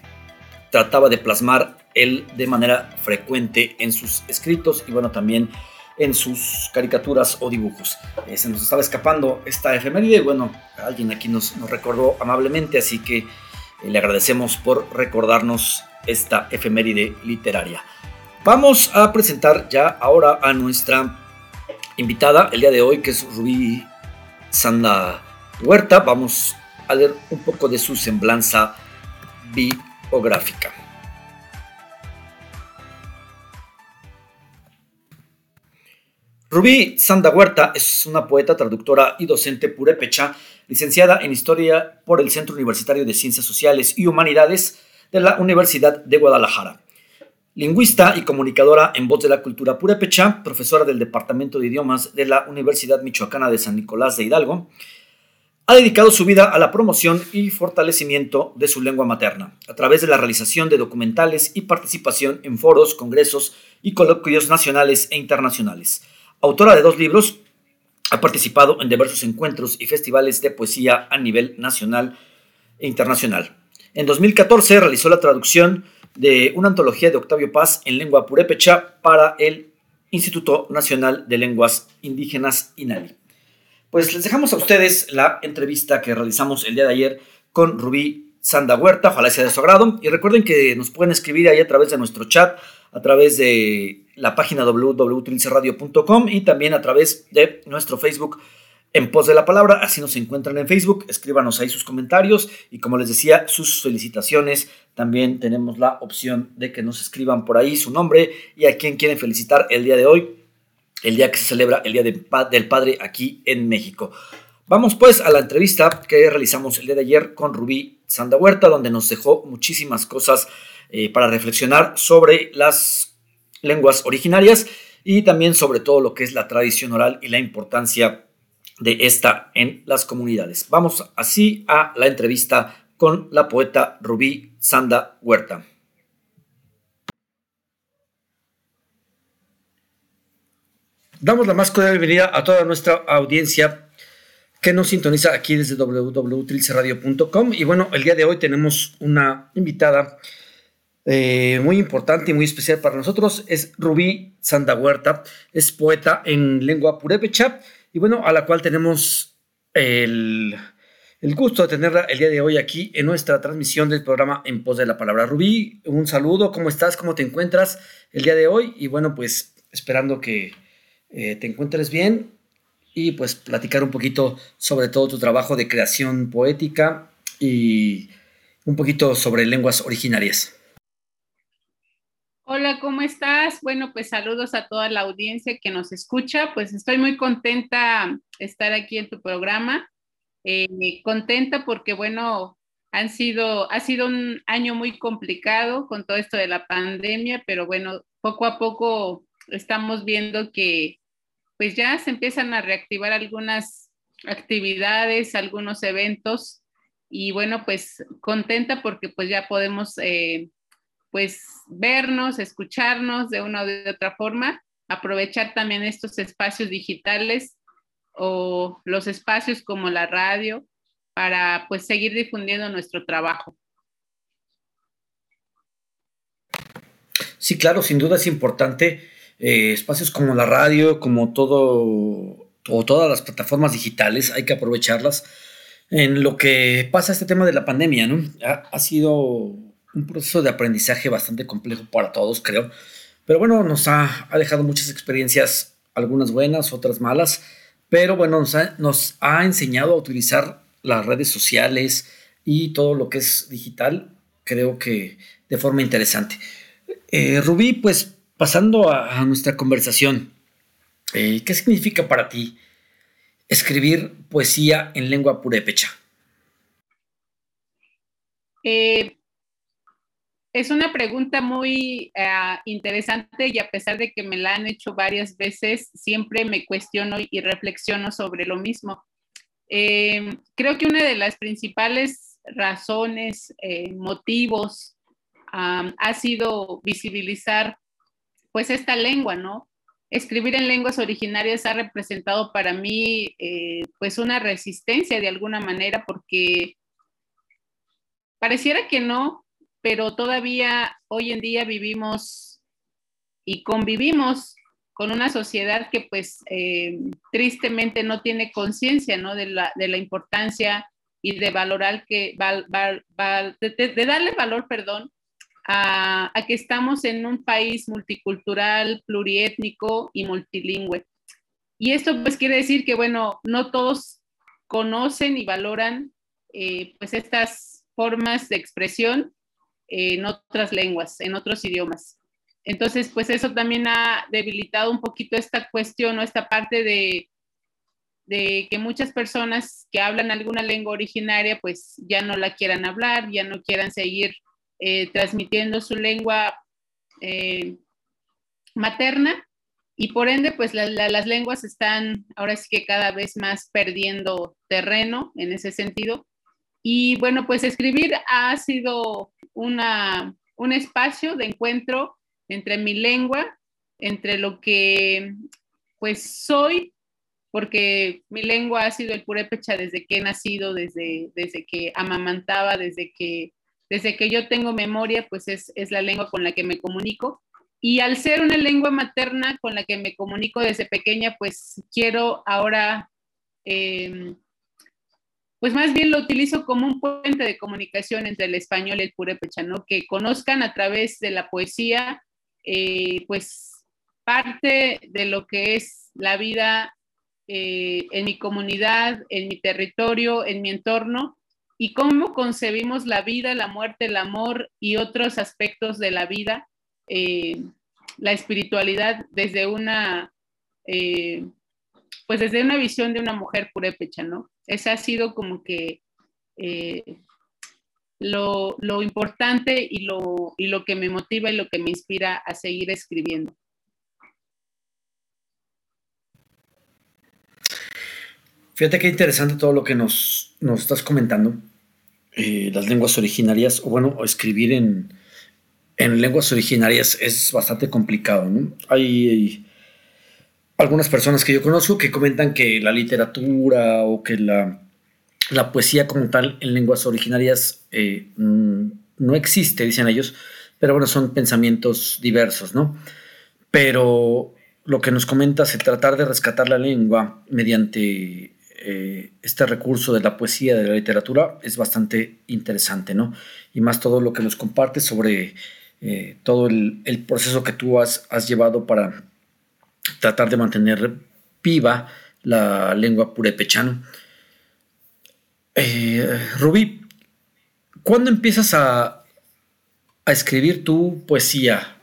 trataba de plasmar él de manera frecuente en sus escritos y bueno, también en sus caricaturas o dibujos. Eh, se nos estaba escapando esta efeméride bueno, alguien aquí nos, nos recordó amablemente, así que eh, le agradecemos por recordarnos esta efeméride literaria. Vamos a presentar ya ahora a nuestra invitada el día de hoy, que es Rubí Sanda Huerta. Vamos a leer un poco de su semblanza biográfica. Rubí Sanda Huerta es una poeta, traductora y docente purépecha, licenciada en Historia por el Centro Universitario de Ciencias Sociales y Humanidades de la Universidad de Guadalajara. Lingüista y comunicadora en voz de la cultura purépecha, profesora del Departamento de Idiomas de la Universidad Michoacana de San Nicolás de Hidalgo, ha dedicado su vida a la promoción y fortalecimiento de su lengua materna, a través de la realización de documentales y participación en foros, congresos y coloquios nacionales e internacionales. Autora de dos libros, ha participado en diversos encuentros y festivales de poesía a nivel nacional e internacional. En 2014 realizó la traducción de una antología de Octavio Paz en lengua purépecha para el Instituto Nacional de Lenguas Indígenas INALI. Pues les dejamos a ustedes la entrevista que realizamos el día de ayer con Rubí Sanda Huerta, ojalá de su. Y recuerden que nos pueden escribir ahí a través de nuestro chat, a través de la página www.trilceradio.com y también a través de nuestro Facebook en pos de la palabra. Así nos encuentran en Facebook. Escríbanos ahí sus comentarios y como les decía, sus felicitaciones. También tenemos la opción de que nos escriban por ahí su nombre y a quien quieren felicitar el día de hoy, el día que se celebra el Día del Padre aquí en México. Vamos pues a la entrevista que realizamos el día de ayer con Rubí Sanda Huerta, donde nos dejó muchísimas cosas eh, para reflexionar sobre las lenguas originarias y también sobre todo lo que es la tradición oral y la importancia de esta en las comunidades. Vamos así a la entrevista con la poeta Rubí Sanda Huerta. Damos la más cordial bienvenida a toda nuestra audiencia que nos sintoniza aquí desde www.trilceradio.com. Y bueno, el día de hoy tenemos una invitada eh, muy importante y muy especial para nosotros. Es Rubí Sanda Huerta, es poeta en lengua purépecha y bueno, a la cual tenemos el, el gusto de tenerla el día de hoy aquí en nuestra transmisión del programa En Pos de la Palabra. Rubí, un saludo, ¿cómo estás? ¿Cómo te encuentras el día de hoy? Y bueno, pues esperando que eh, te encuentres bien y pues platicar un poquito sobre todo tu trabajo de creación poética y un poquito sobre lenguas originarias. Hola, ¿cómo estás? Bueno, pues saludos a toda la audiencia que nos escucha. Pues estoy muy contenta estar aquí en tu programa. Eh, contenta porque, bueno, Han sido, ha sido un año muy complicado con todo esto de la pandemia, pero bueno, poco a poco estamos viendo que pues ya se empiezan a reactivar algunas actividades, algunos eventos y bueno, pues contenta porque pues ya podemos eh, pues vernos, escucharnos de una o de otra forma, aprovechar también estos espacios digitales o los espacios como la radio para pues seguir difundiendo nuestro trabajo. Sí, claro, sin duda es importante eh, espacios como la radio, como todo o todas las plataformas digitales, hay que aprovecharlas en lo que pasa este tema de la pandemia, ¿no? Ha, sido un proceso de aprendizaje bastante complejo para todos, creo. Pero bueno, nos ha, dejado muchas experiencias, algunas buenas, otras malas. Pero bueno, nos ha, nos ha enseñado a utilizar las redes sociales y todo lo que es digital, creo que de forma interesante. Eh, Rubí, pues pasando a, nuestra conversación, eh, ¿qué significa para ti escribir poesía en lengua purépecha? Eh, es una pregunta muy eh, interesante y a pesar de que me la han hecho varias veces, siempre me cuestiono y reflexiono sobre lo mismo. Eh, creo que una de las principales razones, motivos, ha sido visibilizar pues esta lengua, ¿no? escribir en lenguas originarias ha representado para mí eh, pues una resistencia de alguna manera porque pareciera que no, pero todavía hoy en día vivimos y convivimos con una sociedad que pues eh, tristemente no tiene conciencia ¿no? de, la, de la importancia y de valorar que, de darle valor, perdón, a, que estamos en un país multicultural, pluriétnico y multilingüe. Y esto pues quiere decir que, bueno, no todos conocen y valoran eh, pues estas formas de expresión en otras lenguas, en otros idiomas. Entonces, pues eso también ha debilitado un poquito esta cuestión o esta parte de, de que muchas personas que hablan alguna lengua originaria, pues ya no la quieran hablar, ya no quieran seguir eh, transmitiendo su lengua eh, materna y por ende, pues las lenguas están ahora sí que cada vez más perdiendo terreno en ese sentido. Y bueno, pues escribir ha sido una, un espacio de encuentro entre mi lengua, entre lo que pues soy, porque mi lengua ha sido el purépecha desde que he nacido, desde, desde que amamantaba, desde que desde que yo tengo memoria, pues es, la lengua con la que me comunico. Y al ser una lengua materna con la que me comunico desde pequeña, pues quiero ahora, em, pues más bien lo utilizo como un puente de comunicación entre el español y el purépecha, ¿no? Que conozcan a través de la poesía, eh, pues parte de lo que es la vida eh, en mi comunidad, en mi territorio, en mi entorno, y cómo concebimos la vida, la muerte, el amor y otros aspectos de la vida, eh, la espiritualidad desde una, eh, pues desde una visión de una mujer purépecha, ¿no? Esa ha sido como que eh, lo, importante y lo, y lo que me motiva y lo que me inspira a seguir escribiendo. Fíjate qué interesante todo lo que nos, estás comentando. Eh, las lenguas originarias, o bueno, escribir en, lenguas originarias es bastante complicado. Hay, algunas personas que yo conozco que comentan que la literatura o que la, poesía como tal en lenguas originarias eh, mm, no existe, dicen ellos, pero bueno, son pensamientos diversos, ¿no? Pero lo que nos comentas, el tratar de rescatar la lengua mediante eh, este recurso de la poesía, de la literatura, es bastante interesante, ¿no? Y más todo lo que nos compartes sobre eh, todo el, proceso que tú has, llevado para tratar de mantener viva la lengua purépechana. Eh, Rubí, ¿cuándo empiezas a, escribir tu poesía?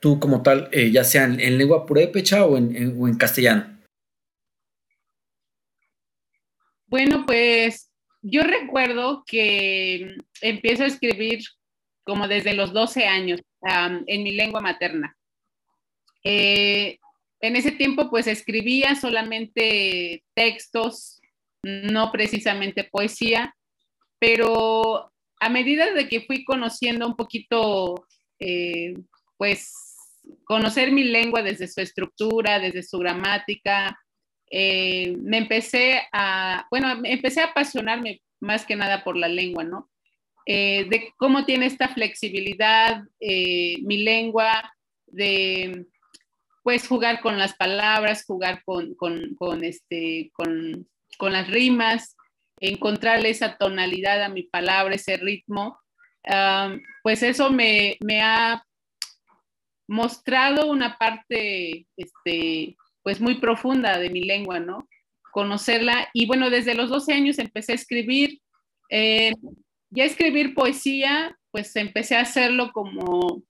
Tú como tal, ya sea en, lengua purépecha o en castellano. Bueno, pues yo recuerdo que empiezo a escribir como desde los 12 años en mi lengua materna. Eh, en ese tiempo pues escribía solamente textos, no precisamente poesía, pero a medida de que fui conociendo un poquito, eh, pues conocer mi lengua desde su estructura, desde su gramática, eh, me empecé a, bueno, empecé a apasionarme más que nada por la lengua, ¿no? Eh, de cómo tiene esta flexibilidad mi lengua, de pues jugar con las palabras, jugar con, con, este, con, con las rimas, encontrarle esa tonalidad a mi palabra, ese ritmo, pues eso me, ha mostrado una parte, este, pues muy profunda de mi lengua, ¿no? Conocerla. Y bueno, desde los 12 años empecé a escribir. Eh, ya escribir poesía, pues empecé a hacerlo como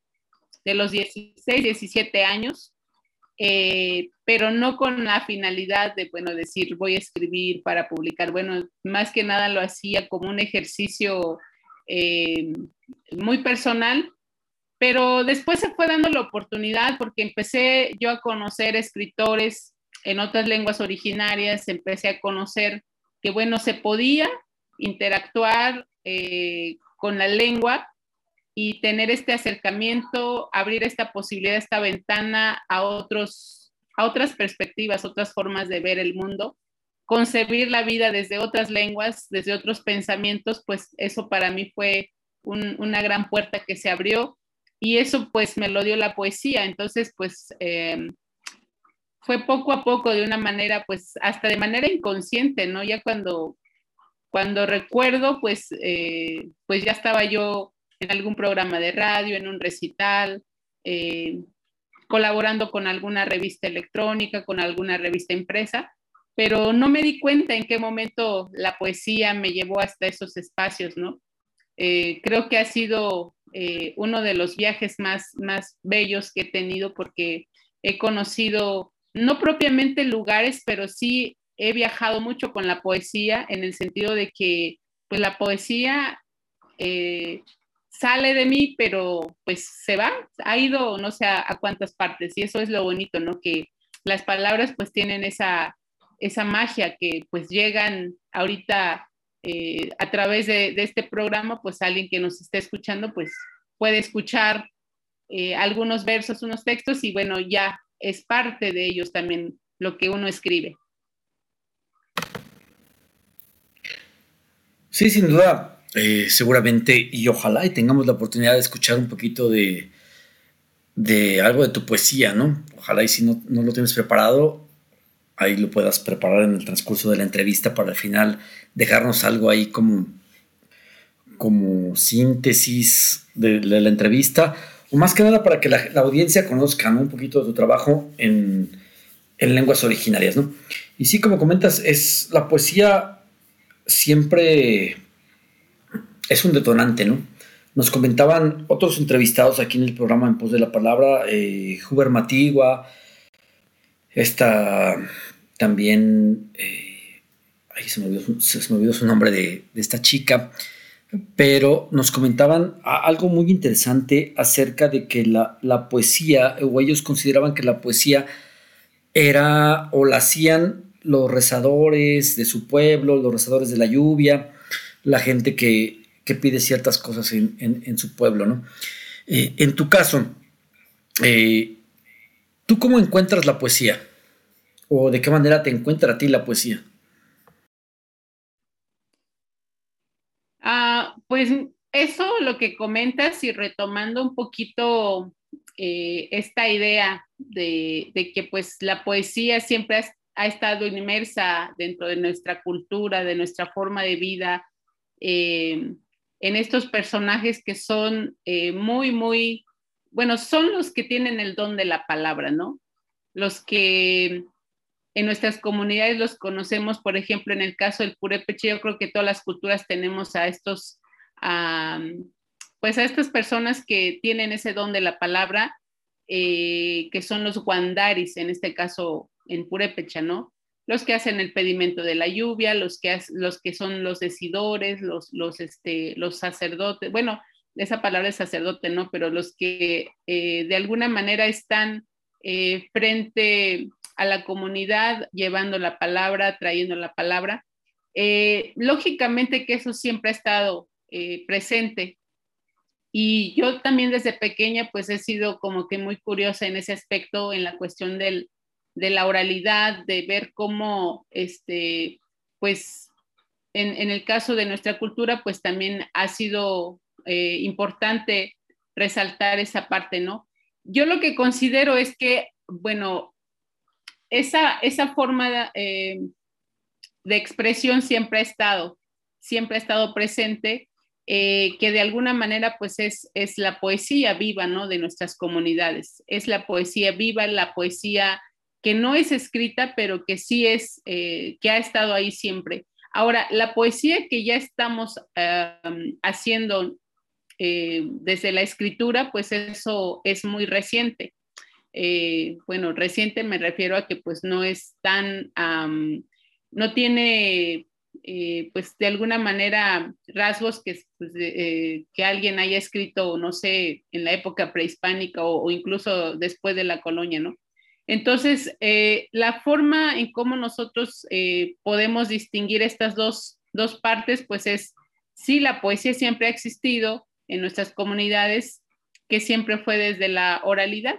de los 16, 17 años. Eh, pero no con la finalidad de, bueno, decir voy a escribir para publicar. Bueno, más que nada lo hacía como un ejercicio eh, muy personal, pero después se fue dando la oportunidad porque empecé yo a conocer escritores en otras lenguas originarias, empecé a conocer que, bueno, se podía interactuar eh, con la lengua y tener este acercamiento, abrir esta posibilidad, esta ventana a, otros, a otras perspectivas, otras formas de ver el mundo, concebir la vida desde otras lenguas, desde otros pensamientos, pues eso para mí fue una gran puerta que se abrió y eso pues me lo dio la poesía. Entonces pues em, fue poco a poco de una manera pues hasta de manera inconsciente, ¿no? Ya cuando, cuando recuerdo pues, eh, pues ya estaba yo en algún programa de radio, en un recital, eh, colaborando con alguna revista electrónica, con alguna revista impresa, pero no me di cuenta en qué momento la poesía me llevó hasta esos espacios, ¿no? Eh, creo que ha sido eh, uno de los viajes más, más bellos que he tenido porque he conocido, no propiamente lugares, pero sí he viajado mucho con la poesía en el sentido de que pues la poesía sale de mí, pero pues se va, ha ido no sé a, cuántas partes y eso es lo bonito, ¿no? Que las palabras pues tienen esa, esa magia que pues llegan ahorita eh, a través de, este programa, pues alguien que nos esté escuchando pues puede escuchar eh, algunos versos, unos textos y bueno, ya es parte de ellos también lo que uno escribe. Sí, sin duda, eh, seguramente, y ojalá y tengamos la oportunidad de escuchar un poquito de, de algo de tu poesía, ¿no? Ojalá y si no, no, lo tienes preparado, ahí lo puedas preparar en el transcurso de la entrevista para al final dejarnos algo ahí como, como síntesis de, la entrevista, o más que nada para que la, audiencia conozca un poquito de tu trabajo en, en lenguas originarias, ¿no? Y sí, como comentas, es la poesía siempre es un detonante, ¿no? Nos comentaban otros entrevistados aquí en el programa En Pos de la Palabra, eh, Huber Matigua, esta también, eh, se me, olvidó, su nombre de, esta chica, pero nos comentaban algo muy interesante acerca de que la, la, poesía, o ellos consideraban que la poesía era o la hacían los rezadores de su pueblo, los rezadores de la lluvia, la gente que que pide ciertas cosas en, su pueblo, ¿no? Eh, en tu caso, eh, ¿tú cómo encuentras la poesía? ¿O de qué manera te encuentra a ti la poesía? Ah, pues eso lo que comentas y retomando un poquito eh, esta idea de, que pues la poesía siempre ha, estado inmersa dentro de nuestra cultura, de nuestra forma de vida, en estos personajes que son eh, muy, muy, bueno, son los que tienen el don de la palabra, ¿no? Los que en nuestras comunidades los conocemos, por ejemplo, en el caso del purépecha, yo creo que todas las culturas tenemos a estos, pues a estas personas que tienen ese don de la palabra, eh, que son los guandaris, en este caso en purépecha, ¿no? los que hacen el pedimento de la lluvia, los que, los que son los decidores, los, los, este, los sacerdotes, bueno, esa palabra es sacerdote, ¿no? Pero los que eh, de alguna manera están eh, frente a la comunidad, llevando la palabra, trayendo la palabra. Eh, lógicamente que eso siempre ha estado presente. Y yo también desde pequeña pues he sido como que muy curiosa en ese aspecto, en la cuestión del, de la oralidad, de ver cómo, este, pues, en, en, el caso de nuestra cultura, pues también ha sido eh, importante resaltar esa parte, ¿no? Yo lo que considero es que, bueno, esa, esa forma eh, de expresión siempre ha estado, siempre ha estado presente, eh, que de alguna manera pues es, es la poesía viva, ¿no? De nuestras comunidades. Es la poesía viva, la poesía que no es escrita, pero que sí es, que ha estado ahí siempre. Ahora, la poesía que ya estamos haciendo eh, desde la escritura, pues eso es muy reciente. Eh, bueno, reciente me refiero a que pues no es tan, no tiene eh, pues de alguna manera rasgos que, pues, que alguien haya escrito, no sé, en la época prehispánica o, incluso después de la colonia, ¿no? Entonces, la forma en cómo nosotros podemos distinguir estas dos, dos partes, pues es, sí, la poesía siempre ha existido, en nuestras comunidades, que siempre fue desde la oralidad.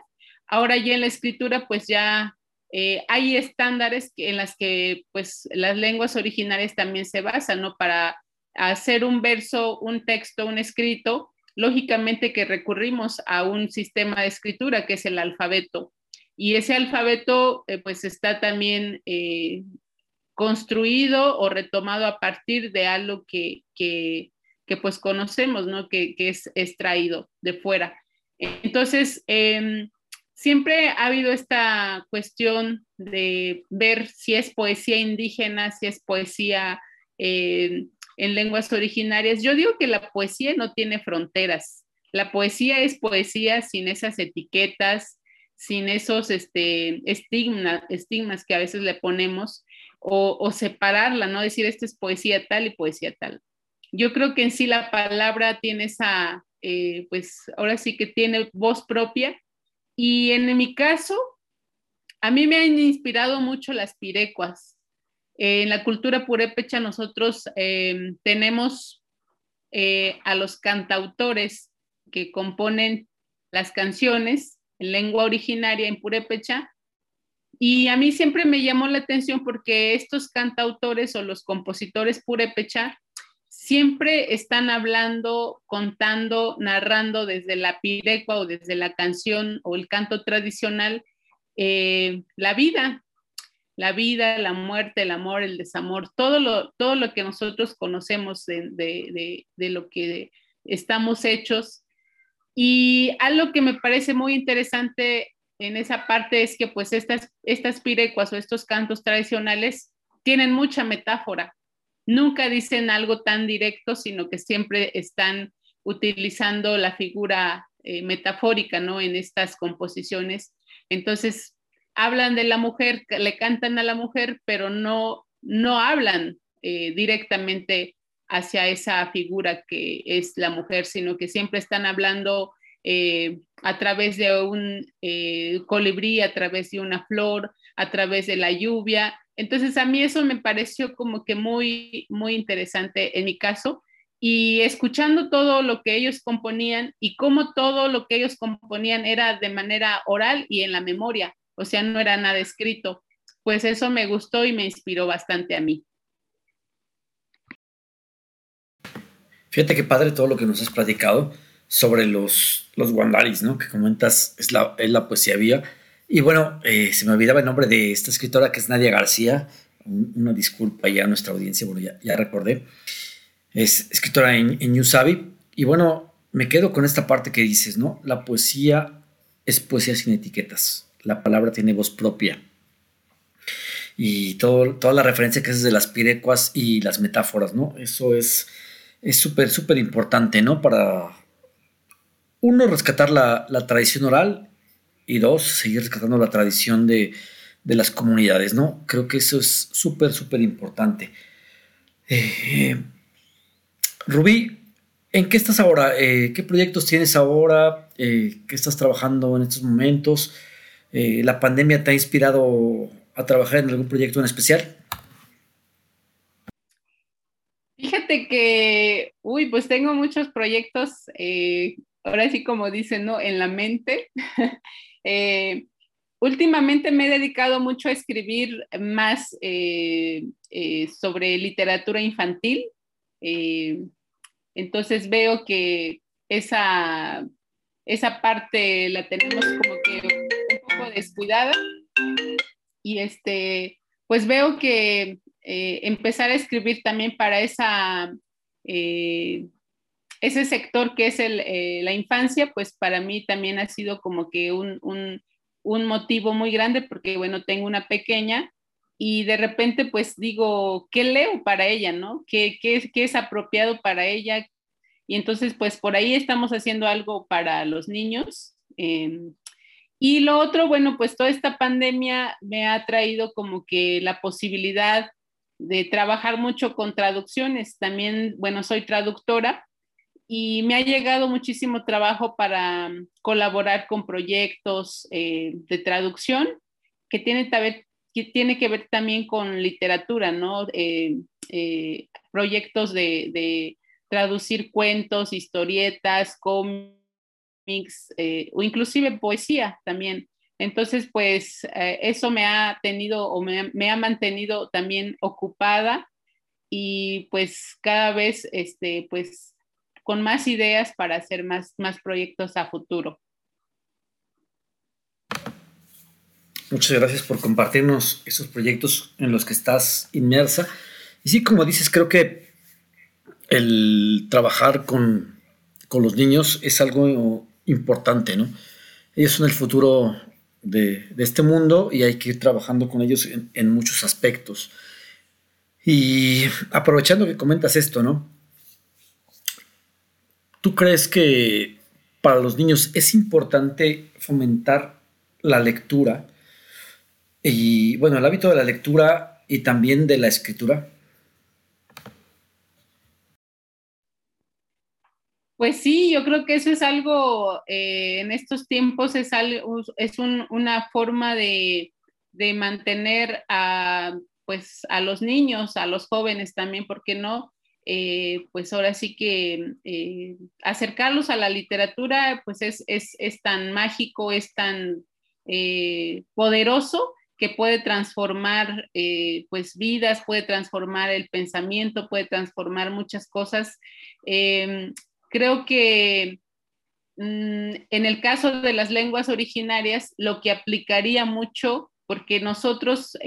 Ahora ya en la escritura, pues ya eh, hay estándares en las que pues las lenguas originarias también se basan, ¿no? Para hacer un verso, un texto, un escrito, lógicamente que recurrimos a un sistema de escritura que es el alfabeto. Y ese alfabeto eh, pues está también eh, construido o retomado a partir de algo que, que, que pues conocemos, ¿no? Que, es extraído de fuera. Entonces, em, siempre ha habido esta cuestión de ver si es poesía indígena, si es poesía em, en lenguas originarias. Yo digo que la poesía no tiene fronteras. La poesía es poesía sin esas etiquetas, sin esos este, estigmas que a veces le ponemos, o, o separarla, no decir esto es poesía tal y poesía tal yo creo que en sí la palabra tiene esa, eh, pues ahora sí que tiene voz propia. Y en mi caso, a mí me han inspirado mucho las pirecuas. Eh, en la cultura purépecha nosotros eh, tenemos a los cantautores que componen las canciones en lengua originaria en purépecha. Y a mí siempre me llamó la atención porque estos cantautores o los compositores purépecha siempre están hablando, contando, narrando desde la pirecua o desde la canción o el canto tradicional eh, la vida, la vida, la muerte, el amor, el desamor, todo lo, todo lo que nosotros conocemos de, lo que estamos hechos. Y algo que me parece muy interesante en esa parte es que pues estas, estas pirecuas o estos cantos tradicionales tienen mucha metáfora nunca dicen algo tan directo, sino que siempre están utilizando la figura eh, metafórica, ¿no? En estas composiciones. Entonces, hablan de la mujer, le cantan a la mujer, pero no, no hablan eh, directamente hacia esa figura que es la mujer, sino que siempre están hablando eh, a través de un colibrí, a través de una flor, a través de la lluvia, entonces a mí eso me pareció como que muy, muy interesante en mi caso y escuchando todo lo que ellos componían y cómo todo lo que ellos componían era de manera oral y en la memoria, o sea, no era nada escrito, pues eso me gustó y me inspiró bastante a mí. Fíjate qué padre todo lo que nos has platicado sobre los, los guandaris, ¿no? Que comentas, es la, es la poesía vía y bueno, eh, se me olvidaba el nombre de esta escritora que es Nadia García. Una disculpa ya a nuestra audiencia, bueno, ya, recordé. Es escritora en, en Y bueno, me quedo con esta parte que dices, ¿no? La poesía es poesía sin etiquetas. La palabra tiene voz propia. Y todo, toda la referencia que haces de las pirecuas y las metáforas, ¿no? Eso es súper, súper importante, ¿no? Para, uno, rescatar la tradición oral y dos, seguir rescatando la tradición de, de las comunidades, ¿no? Creo que eso es súper, súper importante. Eh, Rubí, ¿en qué estás ahora? Eh, ¿Qué proyectos tienes ahora? Eh, ¿Qué estás trabajando en estos momentos? ¿La pandemia te ha inspirado a trabajar en algún proyecto en especial? Fíjate que, uy, pues tengo muchos proyectos, ahora sí como dicen, ¿no? En la mente. últimamente me he dedicado mucho a escribir más eh, eh, sobre literatura infantil. Eh, entonces veo que esa, esa parte la tenemos como que un poco descuidada. Y este, pues veo que empezar a escribir también para esa, ese sector que es la infancia, pues para mí también ha sido como que un un motivo muy grande porque, bueno, tengo una pequeña y de repente pues digo, ¿qué leo para ella, no? ¿Qué, qué, qué es apropiado para ella? Y entonces pues por ahí estamos haciendo algo para los niños. Em, y lo otro, bueno, pues toda esta pandemia me ha traído como que la posibilidad de trabajar mucho con traducciones. También, bueno, soy traductora y me ha llegado muchísimo trabajo para mm, colaborar con proyectos eh, de traducción que tiene, que tiene que ver también con literatura, ¿no? Eh, eh, proyectos de, traducir cuentos, historietas, cómics o inclusive poesía también. Entonces, pues eso me ha tenido o me, me, ha mantenido también ocupada y pues cada vez, este, pues con más ideas para hacer más, más proyectos a futuro. Muchas gracias por compartirnos esos proyectos en los que estás inmersa. Y sí, como dices, creo que el trabajar con, los niños es algo importante, ¿no? Ellos son el futuro de, este mundo y hay que ir trabajando con ellos en, en muchos aspectos. Y aprovechando que comentas esto, ¿no? ¿Tú crees que para los niños es importante fomentar la lectura y, bueno, el hábito de la lectura y también de la escritura? Pues sí, yo creo que eso es algo, eh, en estos tiempos es, es una forma de, mantener a, pues, a los niños, a los jóvenes también, ¿por qué no? Eh, pues ahora sí que eh, acercarlos a la literatura, pues es, tan mágico, es tan eh, poderoso que puede transformar pues vidas, puede transformar el pensamiento, puede transformar muchas cosas. Em, creo que mm, en el caso de las lenguas originarias, lo que aplicaría mucho, porque nosotros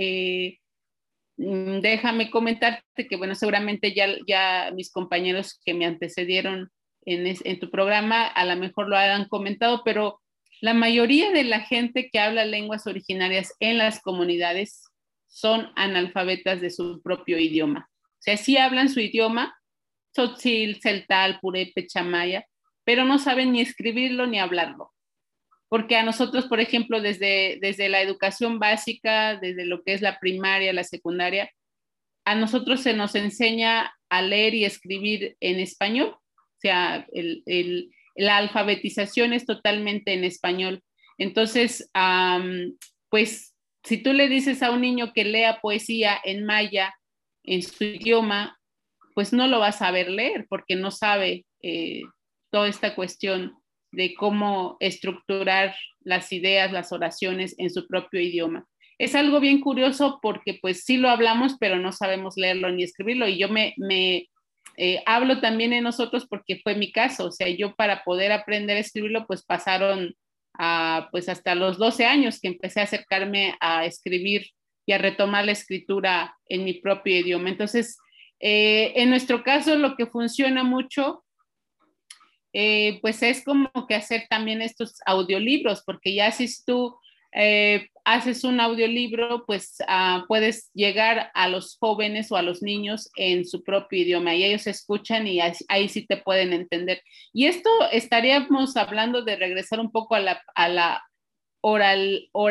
déjame comentarte que, bueno, seguramente ya, ya mis compañeros que me antecedieron en, tu programa a lo mejor lo hayan comentado, pero la mayoría de la gente que habla lenguas originarias en las comunidades son analfabetas de su propio idioma. O sea, sí hablan su idioma, tzotzil, celtal, purepe, chamaya, pero no saben ni escribirlo ni hablarlo porque a nosotros, por ejemplo, desde, desde la educación básica, desde lo que es la primaria, la secundaria, a nosotros se nos enseña a leer y escribir en español, o sea, la alfabetización es totalmente en español. Entonces, pues si tú le dices a un niño que lea poesía en maya, en su idioma, pues no lo va a saber leer porque no sabe eh, toda esta cuestión de cómo estructurar las ideas, las oraciones en su propio idioma. Es algo bien curioso porque pues sí lo hablamos, pero no sabemos leerlo ni escribirlo. Y yo me, me eh, hablo también en nosotros porque fue mi caso. O sea, yo para poder aprender a escribirlo, pues pasaron a, pues hasta los 12 años que empecé a acercarme a escribir y a retomar la escritura en mi propio idioma. Entonces, eh, en nuestro caso, lo que funciona mucho eh, pues es como que hacer también estos audiolibros, porque ya si tú eh, haces un audiolibro, pues ah, puedes llegar a los jóvenes o a los niños en su propio idioma y ellos escuchan y ahí, sí te pueden entender. Y esto estaríamos hablando de regresar un poco a la, a la oral, oral